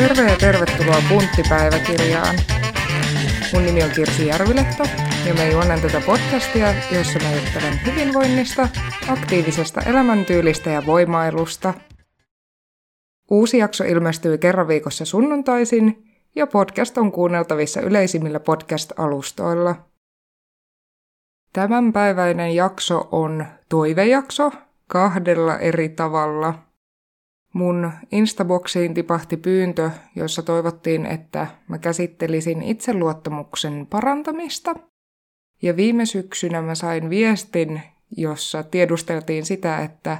Terve ja tervetuloa Punttipäiväkirjaan. Mun nimi on Kirsi Järvilehto ja mä juonan tätä podcastia, jossa mä juttelen hyvinvoinnista, aktiivisesta elämäntyylistä ja voimailusta. Uusi jakso ilmestyy kerran viikossa sunnuntaisin ja podcast on kuunneltavissa yleisimmillä podcast-alustoilla. Tämänpäiväinen jakso on toivejakso kahdella eri tavalla – Mun Instaboksiin tipahti pyyntö, jossa toivottiin, että mä käsittelisin itseluottamuksen parantamista. Ja viime syksynä mä sain viestin, jossa tiedusteltiin sitä, että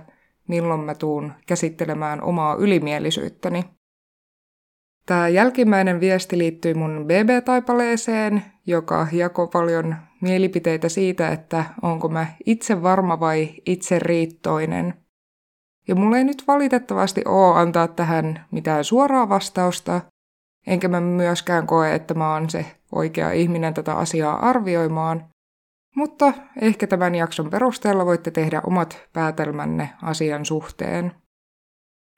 milloin mä tuun käsittelemään omaa ylimielisyyttäni. Tämä jälkimmäinen viesti liittyy mun BB-taipaleeseen, joka jakoi paljon mielipiteitä siitä, että onko mä itse varma vai itse riittoinen – ja mulla ei nyt valitettavasti oo antaa tähän mitään suoraa vastausta, enkä mä myöskään koe, että mä oon se oikea ihminen tätä asiaa arvioimaan, mutta ehkä tämän jakson perusteella voitte tehdä omat päätelmänne asian suhteen.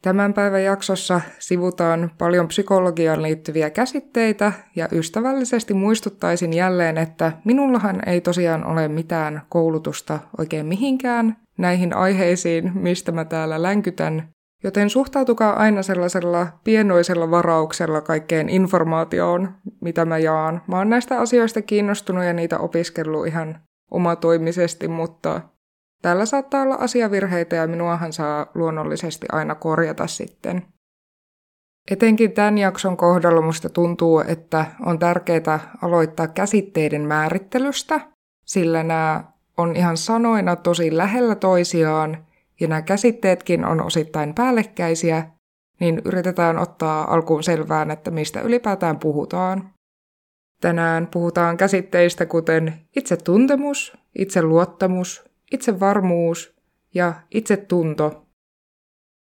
Tämän päivän jaksossa sivutaan paljon psykologiaan liittyviä käsitteitä ja ystävällisesti muistuttaisin jälleen, että minullahan ei tosiaan ole mitään koulutusta oikein mihinkään, näihin aiheisiin, mistä mä täällä länkytän, joten suhtautukaa aina sellaisella pienoisella varauksella kaikkeen informaatioon, mitä mä jaan. Mä oon näistä asioista kiinnostunut ja niitä opiskellut ihan omatoimisesti, mutta täällä saattaa olla asiavirheitä ja minuahan saa luonnollisesti aina korjata sitten. Etenkin tämän jakson kohdalla musta tuntuu, että on tärkeää aloittaa käsitteiden määrittelystä, sillä nämä on ihan sanoina tosi lähellä toisiaan ja nämä käsitteetkin on osittain päällekkäisiä, niin yritetään ottaa alkuun selvään, että mistä ylipäätään puhutaan. Tänään puhutaan käsitteistä kuten itsetuntemus, itseluottamus, itsevarmuus ja itsetunto.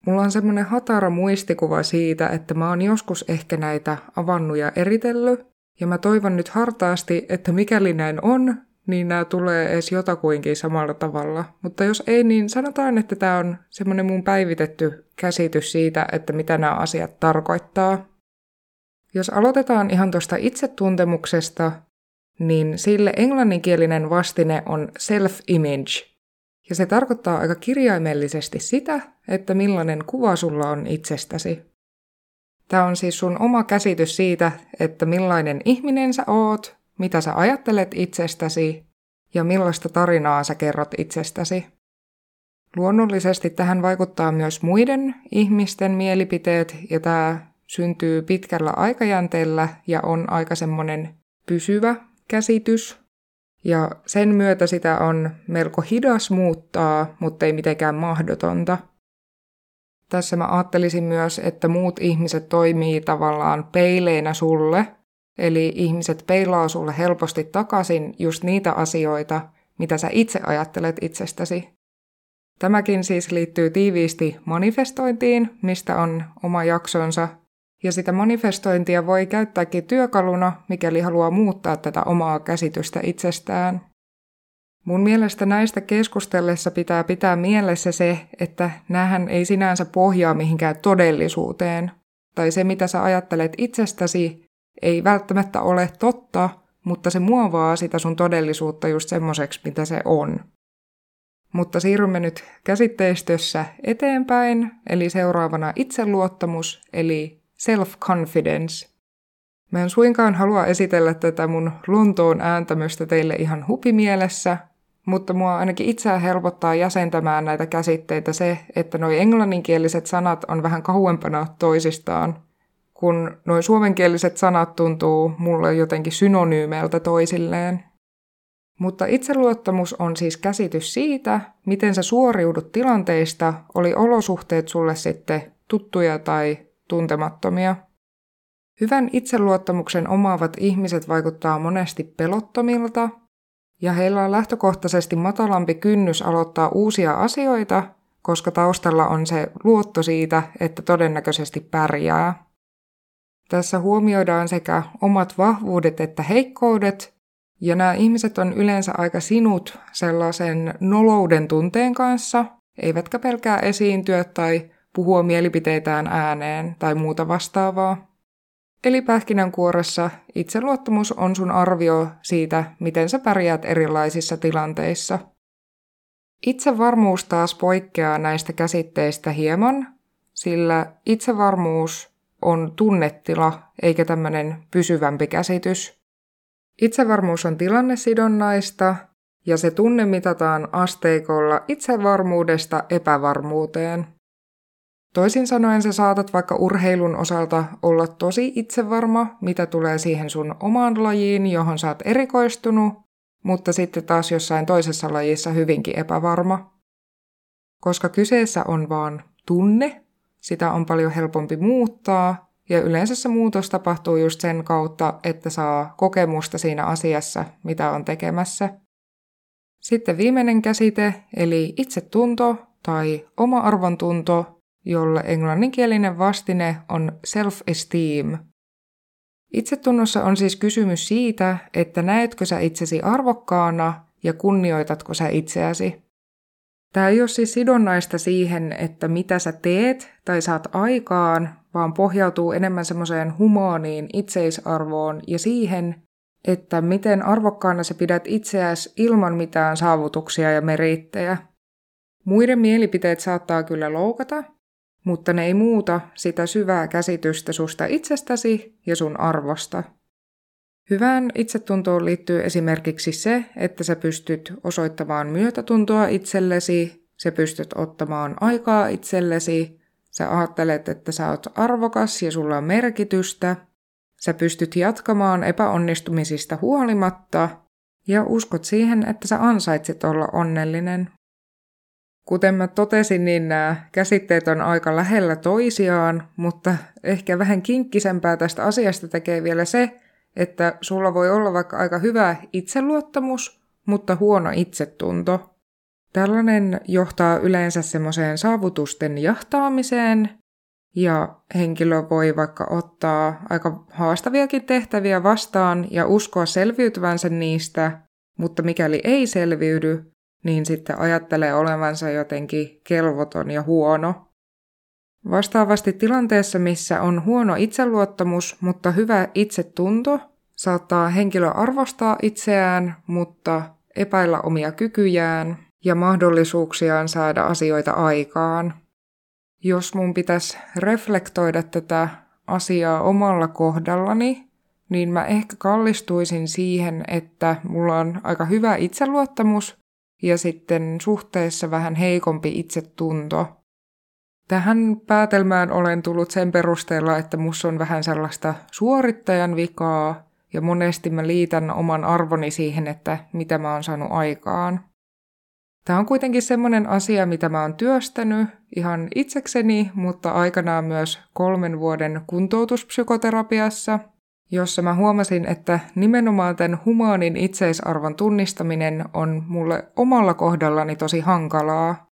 Mulla on semmoinen hatara muistikuva siitä, että mä oon joskus ehkä näitä avannut ja eritellyt, ja mä toivon nyt hartaasti, että mikäli näin on, niin nämä tulee edes jotakuinkin samalla tavalla. Mutta jos ei, niin sanotaan, että tämä on semmoinen mun päivitetty käsitys siitä, että mitä nämä asiat tarkoittaa. Jos aloitetaan ihan tuosta itsetuntemuksesta, niin sille englanninkielinen vastine on self-image. Ja se tarkoittaa aika kirjaimellisesti sitä, että millainen kuva sulla on itsestäsi. Tämä on siis sun oma käsitys siitä, että millainen ihminen sä oot, mitä sä ajattelet itsestäsi ja millaista tarinaa sä kerrot itsestäsi. Luonnollisesti tähän vaikuttaa myös muiden ihmisten mielipiteet ja tämä syntyy pitkällä aikajänteellä ja on aika semmoinen pysyvä käsitys. Ja sen myötä sitä on melko hidas muuttaa, mutta ei mitenkään mahdotonta. Tässä mä ajattelisin myös, että muut ihmiset toimii tavallaan peileinä sulle – Eli ihmiset peilaa sulle helposti takaisin just niitä asioita, mitä sä itse ajattelet itsestäsi. Tämäkin siis liittyy tiiviisti manifestointiin, mistä on oma jaksonsa, ja sitä manifestointia voi käyttääkin työkaluna, mikäli haluaa muuttaa tätä omaa käsitystä itsestään. Mun mielestä näistä keskustellessa pitää pitää mielessä se, että nähän ei sinänsä pohjaa mihinkään todellisuuteen, tai se mitä sä ajattelet itsestäsi ei välttämättä ole totta, mutta se muovaa sitä sun todellisuutta just semmoiseksi, mitä se on. Mutta siirrymme nyt käsitteistössä eteenpäin, eli seuraavana itseluottamus, eli self-confidence. Mä en suinkaan halua esitellä tätä mun Lontoon ääntämystä teille ihan hupimielessä, mutta mua ainakin itseä helpottaa jäsentämään näitä käsitteitä se, että nuo englanninkieliset sanat on vähän kauempana toisistaan, kun noin suomenkieliset sanat tuntuu mulle jotenkin synonyymeiltä toisilleen. Mutta itseluottamus on siis käsitys siitä, miten sä suoriudut tilanteista, oli olosuhteet sulle sitten tuttuja tai tuntemattomia. Hyvän itseluottamuksen omaavat ihmiset vaikuttaa monesti pelottomilta, ja heillä on lähtökohtaisesti matalampi kynnys aloittaa uusia asioita, koska taustalla on se luotto siitä, että todennäköisesti pärjää. Tässä huomioidaan sekä omat vahvuudet että heikkoudet, ja nämä ihmiset on yleensä aika sinut sellaisen nolouden tunteen kanssa, eivätkä pelkää esiintyä tai puhua mielipiteitään ääneen tai muuta vastaavaa. Eli pähkinänkuoressa itseluottamus on sun arvio siitä, miten sä pärjäät erilaisissa tilanteissa. Itsevarmuus taas poikkeaa näistä käsitteistä hieman, sillä itsevarmuus on tunnetila eikä tämmöinen pysyvämpi käsitys. Itsevarmuus on tilannesidonnaista ja se tunne mitataan asteikolla itsevarmuudesta epävarmuuteen. Toisin sanoen sä saatat vaikka urheilun osalta olla tosi itsevarma, mitä tulee siihen sun omaan lajiin, johon sä oot erikoistunut, mutta sitten taas jossain toisessa lajissa hyvinkin epävarma. Koska kyseessä on vaan tunne, sitä on paljon helpompi muuttaa, ja yleensä se muutos tapahtuu just sen kautta, että saa kokemusta siinä asiassa, mitä on tekemässä. Sitten viimeinen käsite, eli itsetunto tai oma arvontunto, jolle englanninkielinen vastine on self-esteem. Itsetunnossa on siis kysymys siitä, että näetkö sä itsesi arvokkaana ja kunnioitatko sä itseäsi. Tämä ei ole siis sidonnaista siihen, että mitä sä teet tai saat aikaan, vaan pohjautuu enemmän semmoiseen humaaniin itseisarvoon ja siihen, että miten arvokkaana sä pidät itseäsi ilman mitään saavutuksia ja merittejä. Muiden mielipiteet saattaa kyllä loukata, mutta ne ei muuta sitä syvää käsitystä susta itsestäsi ja sun arvosta. Hyvään itsetuntoon liittyy esimerkiksi se, että sä pystyt osoittamaan myötätuntoa itsellesi, sä pystyt ottamaan aikaa itsellesi, sä ajattelet, että sä oot arvokas ja sulla on merkitystä, sä pystyt jatkamaan epäonnistumisista huolimatta ja uskot siihen, että sä ansaitset olla onnellinen. Kuten mä totesin, niin nämä käsitteet on aika lähellä toisiaan, mutta ehkä vähän kinkkisempää tästä asiasta tekee vielä se, että sulla voi olla vaikka aika hyvä itseluottamus, mutta huono itsetunto. Tällainen johtaa yleensä semmoiseen saavutusten jahtaamiseen, ja henkilö voi vaikka ottaa aika haastaviakin tehtäviä vastaan ja uskoa selviytyvänsä niistä, mutta mikäli ei selviydy, niin sitten ajattelee olevansa jotenkin kelvoton ja huono. Vastaavasti tilanteessa, missä on huono itseluottamus, mutta hyvä itsetunto, saattaa henkilö arvostaa itseään, mutta epäillä omia kykyjään ja mahdollisuuksiaan saada asioita aikaan. Jos mun pitäisi reflektoida tätä asiaa omalla kohdallani, niin mä ehkä kallistuisin siihen, että mulla on aika hyvä itseluottamus ja sitten suhteessa vähän heikompi itsetunto. Tähän päätelmään olen tullut sen perusteella, että mus on vähän sellaista suorittajan vikaa ja monesti mä liitän oman arvoni siihen, että mitä mä oon saanut aikaan. Tämä on kuitenkin semmoinen asia, mitä mä oon työstänyt ihan itsekseni, mutta aikanaan myös kolmen vuoden kuntoutuspsykoterapiassa – jossa mä huomasin, että nimenomaan tämän humaanin itseisarvon tunnistaminen on mulle omalla kohdallani tosi hankalaa.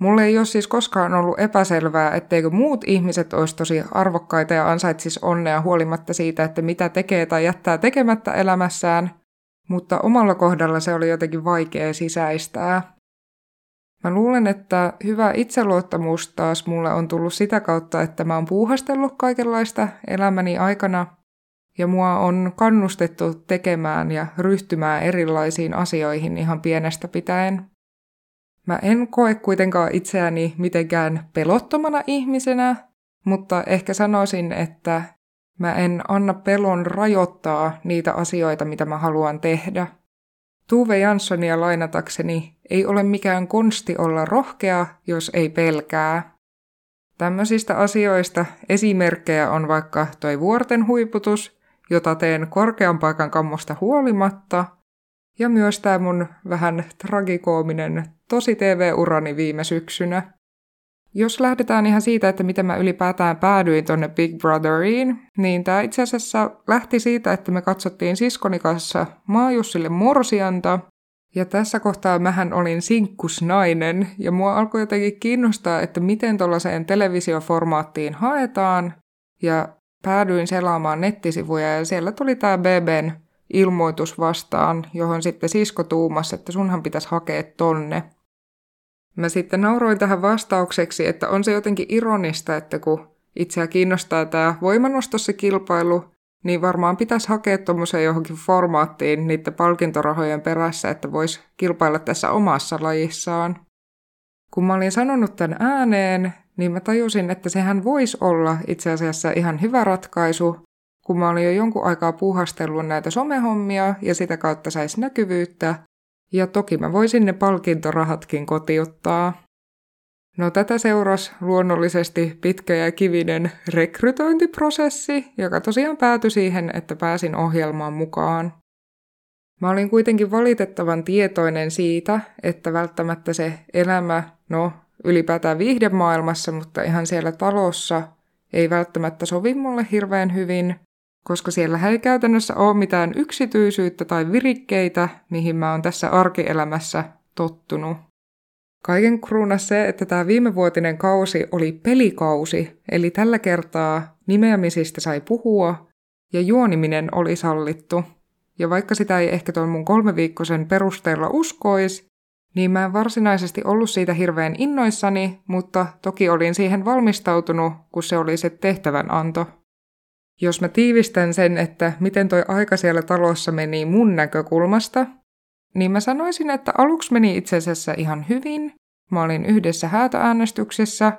Mulle ei ole siis koskaan ollut epäselvää, etteikö muut ihmiset olisi tosi arvokkaita ja ansaitsis onnea huolimatta siitä, että mitä tekee tai jättää tekemättä elämässään, mutta omalla kohdalla se oli jotenkin vaikea sisäistää. Mä luulen, että hyvä itseluottamus taas mulle on tullut sitä kautta, että mä oon puuhastellut kaikenlaista elämäni aikana ja mua on kannustettu tekemään ja ryhtymään erilaisiin asioihin ihan pienestä pitäen. Mä en koe kuitenkaan itseäni mitenkään pelottomana ihmisenä, mutta ehkä sanoisin, että mä en anna pelon rajoittaa niitä asioita, mitä mä haluan tehdä. Tuve Janssonia lainatakseni ei ole mikään konsti olla rohkea, jos ei pelkää. Tämmöisistä asioista esimerkkejä on vaikka toi vuorten huiputus, jota teen korkean paikan kammosta huolimatta, ja myös tämä mun vähän tragikoominen tosi TV-urani viime syksynä. Jos lähdetään ihan siitä, että miten mä ylipäätään päädyin tonne Big Brotheriin, niin tämä itse asiassa lähti siitä, että me katsottiin siskoni kanssa Maajussille morsianta, ja tässä kohtaa mähän olin sinkkusnainen, ja mua alkoi jotenkin kiinnostaa, että miten tuollaiseen televisioformaattiin haetaan, ja päädyin selaamaan nettisivuja ja siellä tuli tämä BBn ilmoitus vastaan, johon sitten sisko tuumasi, että sunhan pitäisi hakea tonne. Mä sitten nauroin tähän vastaukseksi, että on se jotenkin ironista, että kun itseä kiinnostaa tämä voimanostossa kilpailu, niin varmaan pitäisi hakea tuommoiseen johonkin formaattiin niiden palkintorahojen perässä, että voisi kilpailla tässä omassa lajissaan. Kun mä olin sanonut tämän ääneen, niin mä tajusin, että sehän voisi olla itse asiassa ihan hyvä ratkaisu, kun mä olin jo jonkun aikaa puuhastellut näitä somehommia ja sitä kautta saisi näkyvyyttä, ja toki mä voisin ne palkintorahatkin kotiuttaa. No tätä seurasi luonnollisesti pitkä ja kivinen rekrytointiprosessi, joka tosiaan päätyi siihen, että pääsin ohjelmaan mukaan. Mä olin kuitenkin valitettavan tietoinen siitä, että välttämättä se elämä, no ylipäätään viihdemaailmassa, mutta ihan siellä talossa, ei välttämättä sovi mulle hirveän hyvin, koska siellä ei käytännössä ole mitään yksityisyyttä tai virikkeitä, mihin mä oon tässä arkielämässä tottunut. Kaiken kruuna se, että tämä viimevuotinen kausi oli pelikausi, eli tällä kertaa nimeämisistä sai puhua ja juoniminen oli sallittu. Ja vaikka sitä ei ehkä tuon mun kolmeviikkoisen perusteella uskois, niin mä en varsinaisesti ollut siitä hirveän innoissani, mutta toki olin siihen valmistautunut, kun se oli se tehtävän anto. Jos mä tiivistän sen, että miten toi aika siellä talossa meni mun näkökulmasta, niin mä sanoisin, että aluksi meni itse asiassa ihan hyvin. Mä olin yhdessä häätöäänestyksessä,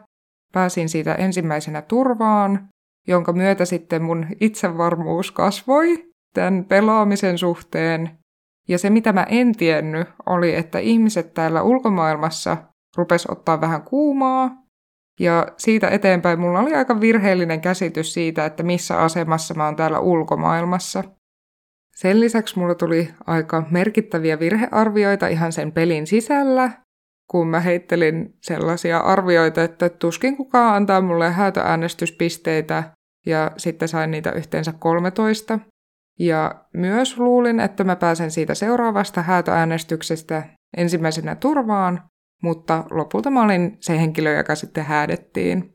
pääsin siitä ensimmäisenä turvaan, jonka myötä sitten mun itsevarmuus kasvoi tämän pelaamisen suhteen. Ja se, mitä mä en tiennyt, oli, että ihmiset täällä ulkomaailmassa rupes ottaa vähän kuumaa, ja siitä eteenpäin mulla oli aika virheellinen käsitys siitä, että missä asemassa mä oon täällä ulkomaailmassa. Sen lisäksi mulla tuli aika merkittäviä virhearvioita ihan sen pelin sisällä, kun mä heittelin sellaisia arvioita, että tuskin kukaan antaa mulle häätöäänestyspisteitä, ja sitten sain niitä yhteensä 13. Ja myös luulin, että mä pääsen siitä seuraavasta häätöäänestyksestä ensimmäisenä turvaan, mutta lopulta mä olin se henkilö, joka sitten häädettiin.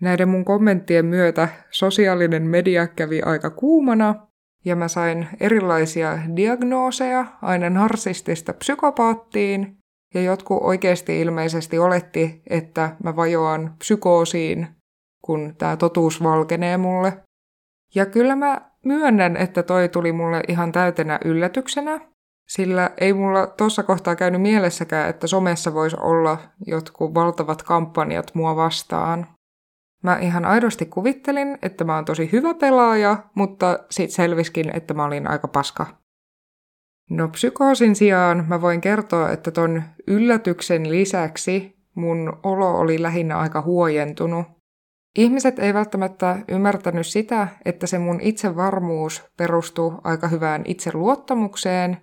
Näiden mun kommenttien myötä sosiaalinen media kävi aika kuumana, ja mä sain erilaisia diagnooseja aina narsistista psykopaattiin, ja jotkut oikeasti ilmeisesti oletti, että mä vajoan psykoosiin, kun tämä totuus valkenee mulle. Ja kyllä mä myönnän, että toi tuli mulle ihan täytenä yllätyksenä, sillä ei mulla tuossa kohtaa käynyt mielessäkään, että somessa voisi olla jotkut valtavat kampanjat mua vastaan. Mä ihan aidosti kuvittelin, että mä oon tosi hyvä pelaaja, mutta sit selviskin, että mä olin aika paska. No psykoosin sijaan mä voin kertoa, että ton yllätyksen lisäksi mun olo oli lähinnä aika huojentunut. Ihmiset ei välttämättä ymmärtänyt sitä, että se mun itsevarmuus perustuu aika hyvään itseluottamukseen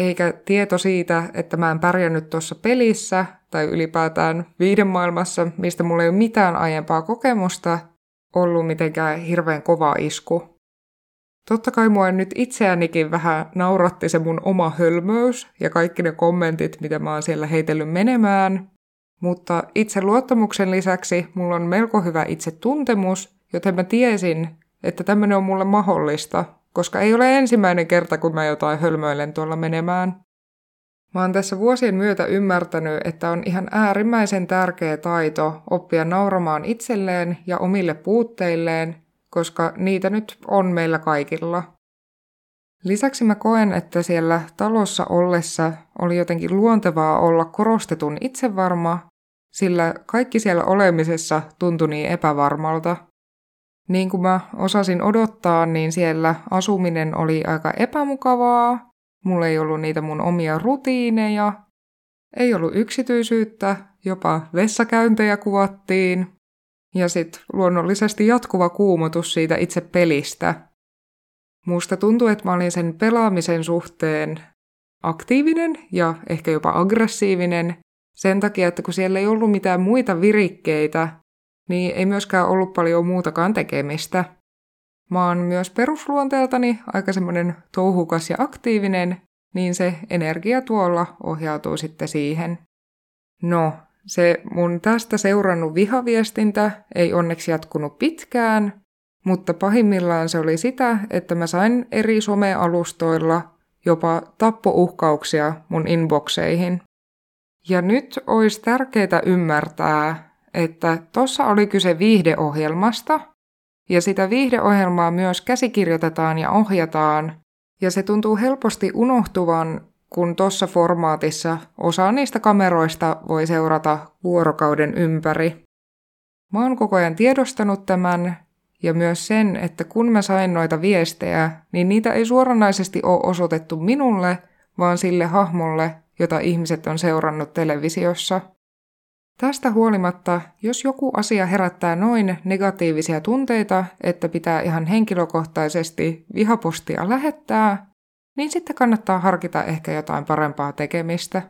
eikä tieto siitä, että mä en pärjännyt tuossa pelissä tai ylipäätään viiden maailmassa, mistä mulla ei ole mitään aiempaa kokemusta, ollut mitenkään hirveän kova isku. Totta kai mua nyt itseänikin vähän nauratti se mun oma hölmöys ja kaikki ne kommentit, mitä mä oon siellä heitellyt menemään, mutta itse luottamuksen lisäksi mulla on melko hyvä itsetuntemus, joten mä tiesin, että tämmöinen on mulle mahdollista koska ei ole ensimmäinen kerta, kun mä jotain hölmöilen tuolla menemään. Mä oon tässä vuosien myötä ymmärtänyt, että on ihan äärimmäisen tärkeä taito oppia nauramaan itselleen ja omille puutteilleen, koska niitä nyt on meillä kaikilla. Lisäksi mä koen, että siellä talossa ollessa oli jotenkin luontevaa olla korostetun itsevarma, sillä kaikki siellä olemisessa tuntui niin epävarmalta. Niin kuin mä osasin odottaa, niin siellä asuminen oli aika epämukavaa. Mulla ei ollut niitä mun omia rutiineja. Ei ollut yksityisyyttä, jopa vessakäyntejä kuvattiin. Ja sitten luonnollisesti jatkuva kuumotus siitä itse pelistä. Musta tuntui, että mä olin sen pelaamisen suhteen aktiivinen ja ehkä jopa aggressiivinen sen takia, että kun siellä ei ollut mitään muita virikkeitä, niin ei myöskään ollut paljon muutakaan tekemistä. Mä oon myös perusluonteeltani aika semmoinen touhukas ja aktiivinen, niin se energia tuolla ohjautuu sitten siihen. No, se mun tästä seurannut vihaviestintä ei onneksi jatkunut pitkään, mutta pahimmillaan se oli sitä, että mä sain eri somealustoilla jopa tappouhkauksia mun inboxeihin. Ja nyt olisi tärkeää ymmärtää, että tuossa oli kyse viihdeohjelmasta, ja sitä viihdeohjelmaa myös käsikirjoitetaan ja ohjataan, ja se tuntuu helposti unohtuvan, kun tuossa formaatissa osa niistä kameroista voi seurata vuorokauden ympäri. Mä oon koko ajan tiedostanut tämän ja myös sen, että kun mä sain noita viestejä, niin niitä ei suoranaisesti ole osoitettu minulle, vaan sille hahmolle, jota ihmiset on seurannut televisiossa. Tästä huolimatta, jos joku asia herättää noin negatiivisia tunteita, että pitää ihan henkilökohtaisesti vihapostia lähettää, niin sitten kannattaa harkita ehkä jotain parempaa tekemistä.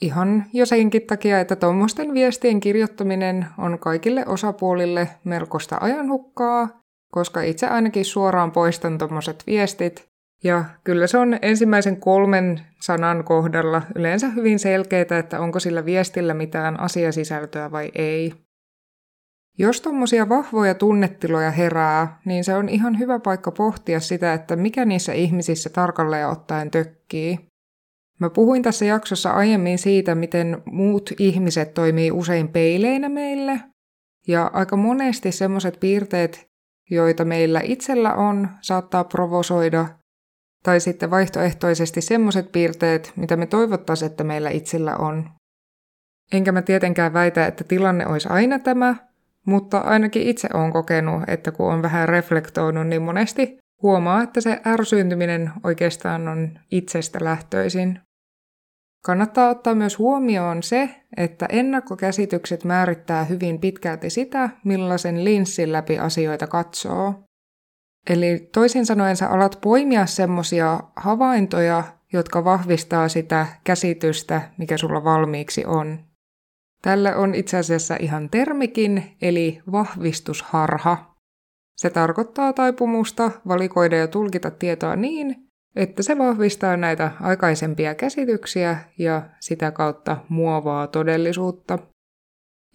Ihan jo senkin takia, että tuommoisten viestien kirjoittaminen on kaikille osapuolille melkoista ajanhukkaa, koska itse ainakin suoraan poistan tuommoiset viestit, ja kyllä se on ensimmäisen kolmen sanan kohdalla yleensä hyvin selkeää, että onko sillä viestillä mitään asiasisältöä vai ei. Jos tuommoisia vahvoja tunnetiloja herää, niin se on ihan hyvä paikka pohtia sitä, että mikä niissä ihmisissä tarkalleen ottaen tökkii. Mä puhuin tässä jaksossa aiemmin siitä, miten muut ihmiset toimii usein peileinä meille, ja aika monesti semmoiset piirteet, joita meillä itsellä on, saattaa provosoida, tai sitten vaihtoehtoisesti semmoiset piirteet, mitä me toivottaisiin, että meillä itsellä on. Enkä mä tietenkään väitä, että tilanne olisi aina tämä, mutta ainakin itse olen kokenut, että kun on vähän reflektoinut, niin monesti huomaa, että se ärsyyntyminen oikeastaan on itsestä lähtöisin. Kannattaa ottaa myös huomioon se, että ennakkokäsitykset määrittää hyvin pitkälti sitä, millaisen linssin läpi asioita katsoo. Eli toisin sanoen sä alat poimia semmosia havaintoja, jotka vahvistaa sitä käsitystä, mikä sulla valmiiksi on. Tällä on itse asiassa ihan termikin, eli vahvistusharha. Se tarkoittaa taipumusta valikoida ja tulkita tietoa niin, että se vahvistaa näitä aikaisempia käsityksiä ja sitä kautta muovaa todellisuutta.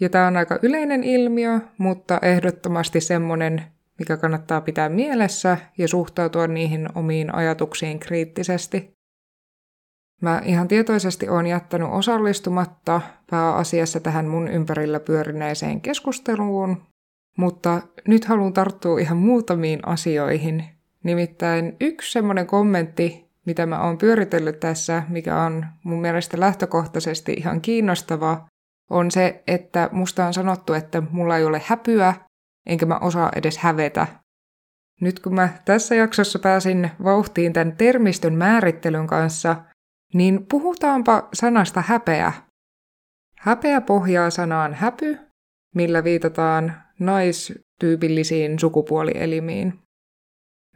Ja tämä on aika yleinen ilmiö, mutta ehdottomasti semmoinen, mikä kannattaa pitää mielessä ja suhtautua niihin omiin ajatuksiin kriittisesti. Mä ihan tietoisesti olen jättänyt osallistumatta pääasiassa tähän mun ympärillä pyörineeseen keskusteluun, mutta nyt haluan tarttua ihan muutamiin asioihin, Nimittäin yksi semmoinen kommentti, mitä mä oon pyöritellyt tässä, mikä on mun mielestä lähtökohtaisesti ihan kiinnostava, on se, että musta on sanottu, että mulla ei ole häpyä, enkä mä osaa edes hävetä. Nyt kun mä tässä jaksossa pääsin vauhtiin tämän termistön määrittelyn kanssa, niin puhutaanpa sanasta häpeä. Häpeä pohjaa sanaan häpy, millä viitataan naistyypillisiin sukupuolielimiin.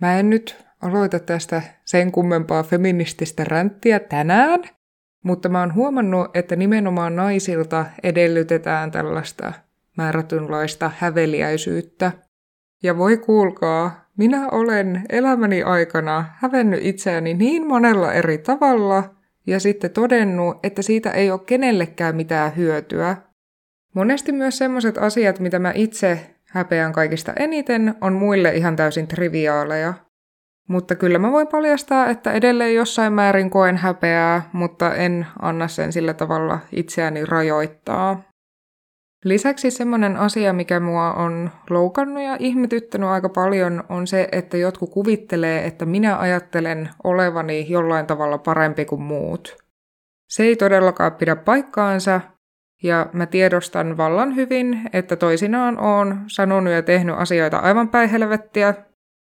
Mä en nyt aloita tästä sen kummempaa feminististä ränttiä tänään, mutta mä oon huomannut, että nimenomaan naisilta edellytetään tällaista määrätynlaista häveliäisyyttä. Ja voi kuulkaa, minä olen elämäni aikana hävennyt itseäni niin monella eri tavalla ja sitten todennut, että siitä ei ole kenellekään mitään hyötyä. Monesti myös sellaiset asiat, mitä mä itse häpeän kaikista eniten, on muille ihan täysin triviaaleja. Mutta kyllä mä voin paljastaa, että edelleen jossain määrin koen häpeää, mutta en anna sen sillä tavalla itseäni rajoittaa. Lisäksi semmoinen asia, mikä mua on loukannut ja ihmetyttänyt aika paljon, on se, että jotkut kuvittelee, että minä ajattelen olevani jollain tavalla parempi kuin muut. Se ei todellakaan pidä paikkaansa, ja mä tiedostan vallan hyvin, että toisinaan oon sanonut ja tehnyt asioita aivan päin helvettiä,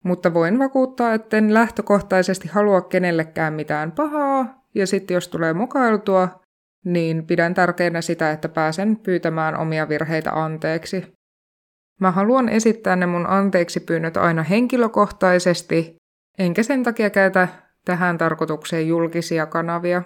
mutta voin vakuuttaa, etten lähtökohtaisesti halua kenellekään mitään pahaa, ja sitten jos tulee mukailtua, niin pidän tärkeänä sitä, että pääsen pyytämään omia virheitä anteeksi. Mä haluan esittää ne mun anteeksi pyynnöt aina henkilökohtaisesti, enkä sen takia käytä tähän tarkoitukseen julkisia kanavia.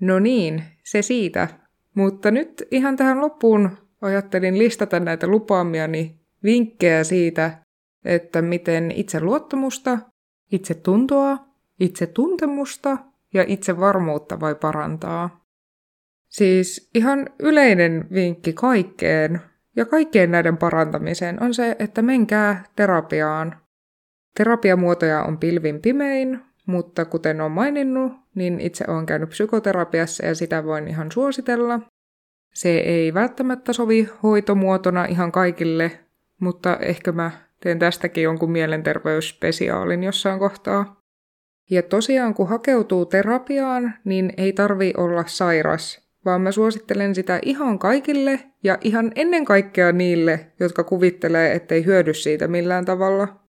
No niin, se siitä. Mutta nyt ihan tähän loppuun ajattelin listata näitä lupaamiani vinkkejä siitä, että miten itse luottamusta, itse tuntoa, itse tuntemusta ja itse varmuutta voi parantaa. Siis ihan yleinen vinkki kaikkeen ja kaikkeen näiden parantamiseen on se, että menkää terapiaan. Terapiamuotoja on pilvin pimein, mutta kuten olen maininnut, niin itse olen käynyt psykoterapiassa ja sitä voin ihan suositella. Se ei välttämättä sovi hoitomuotona ihan kaikille, mutta ehkä mä teen tästäkin jonkun mielenterveysspesiaalin jossain kohtaa. Ja tosiaan kun hakeutuu terapiaan, niin ei tarvi olla sairas, vaan mä suosittelen sitä ihan kaikille ja ihan ennen kaikkea niille, jotka kuvittelee, ettei hyödy siitä millään tavalla.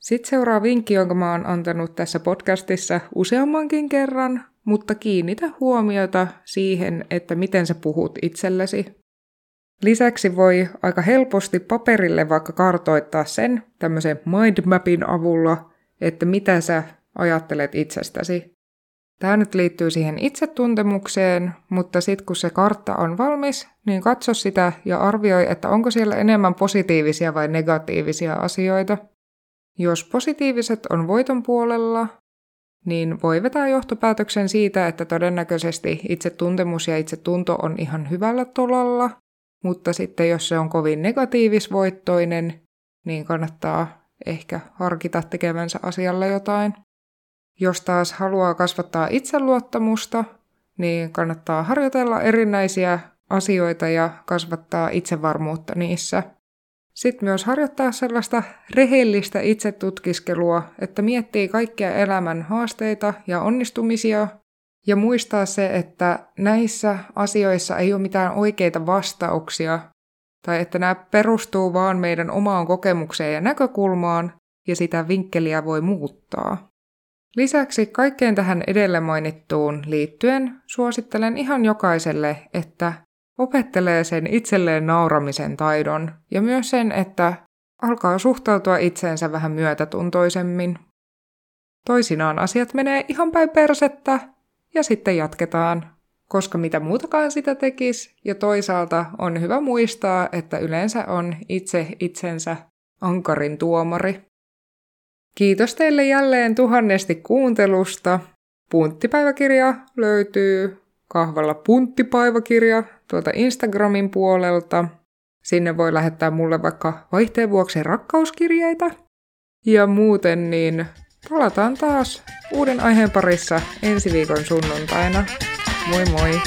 Sitten seuraa vinkki, jonka mä oon antanut tässä podcastissa useammankin kerran, mutta kiinnitä huomiota siihen, että miten sä puhut itsellesi. Lisäksi voi aika helposti paperille vaikka kartoittaa sen tämmöisen mindmapin avulla, että mitä sä ajattelet itsestäsi. Tämä nyt liittyy siihen itsetuntemukseen, mutta sitten kun se kartta on valmis, niin katso sitä ja arvioi, että onko siellä enemmän positiivisia vai negatiivisia asioita. Jos positiiviset on voiton puolella, niin voi vetää johtopäätöksen siitä, että todennäköisesti itsetuntemus ja itsetunto on ihan hyvällä tolalla, mutta sitten jos se on kovin negatiivisvoittoinen, niin kannattaa ehkä harkita tekevänsä asialla jotain. Jos taas haluaa kasvattaa itseluottamusta, niin kannattaa harjoitella erinäisiä asioita ja kasvattaa itsevarmuutta niissä. Sitten myös harjoittaa sellaista rehellistä itsetutkiskelua, että miettii kaikkia elämän haasteita ja onnistumisia ja muistaa se, että näissä asioissa ei ole mitään oikeita vastauksia tai että nämä perustuu vaan meidän omaan kokemukseen ja näkökulmaan ja sitä vinkkeliä voi muuttaa. Lisäksi kaikkeen tähän edellä mainittuun liittyen suosittelen ihan jokaiselle, että opettelee sen itselleen nauramisen taidon ja myös sen, että alkaa suhtautua itseensä vähän myötätuntoisemmin. Toisinaan asiat menee ihan päin persettä ja sitten jatketaan, koska mitä muutakaan sitä tekisi, ja toisaalta on hyvä muistaa, että yleensä on itse itsensä ankarin tuomari. Kiitos teille jälleen tuhannesti kuuntelusta. Punttipäiväkirja löytyy kahvalla punttipäiväkirja tuolta Instagramin puolelta. Sinne voi lähettää mulle vaikka vaihteen vuoksi rakkauskirjeitä. Ja muuten niin palataan taas uuden aiheen parissa ensi viikon sunnuntaina. Moi moi!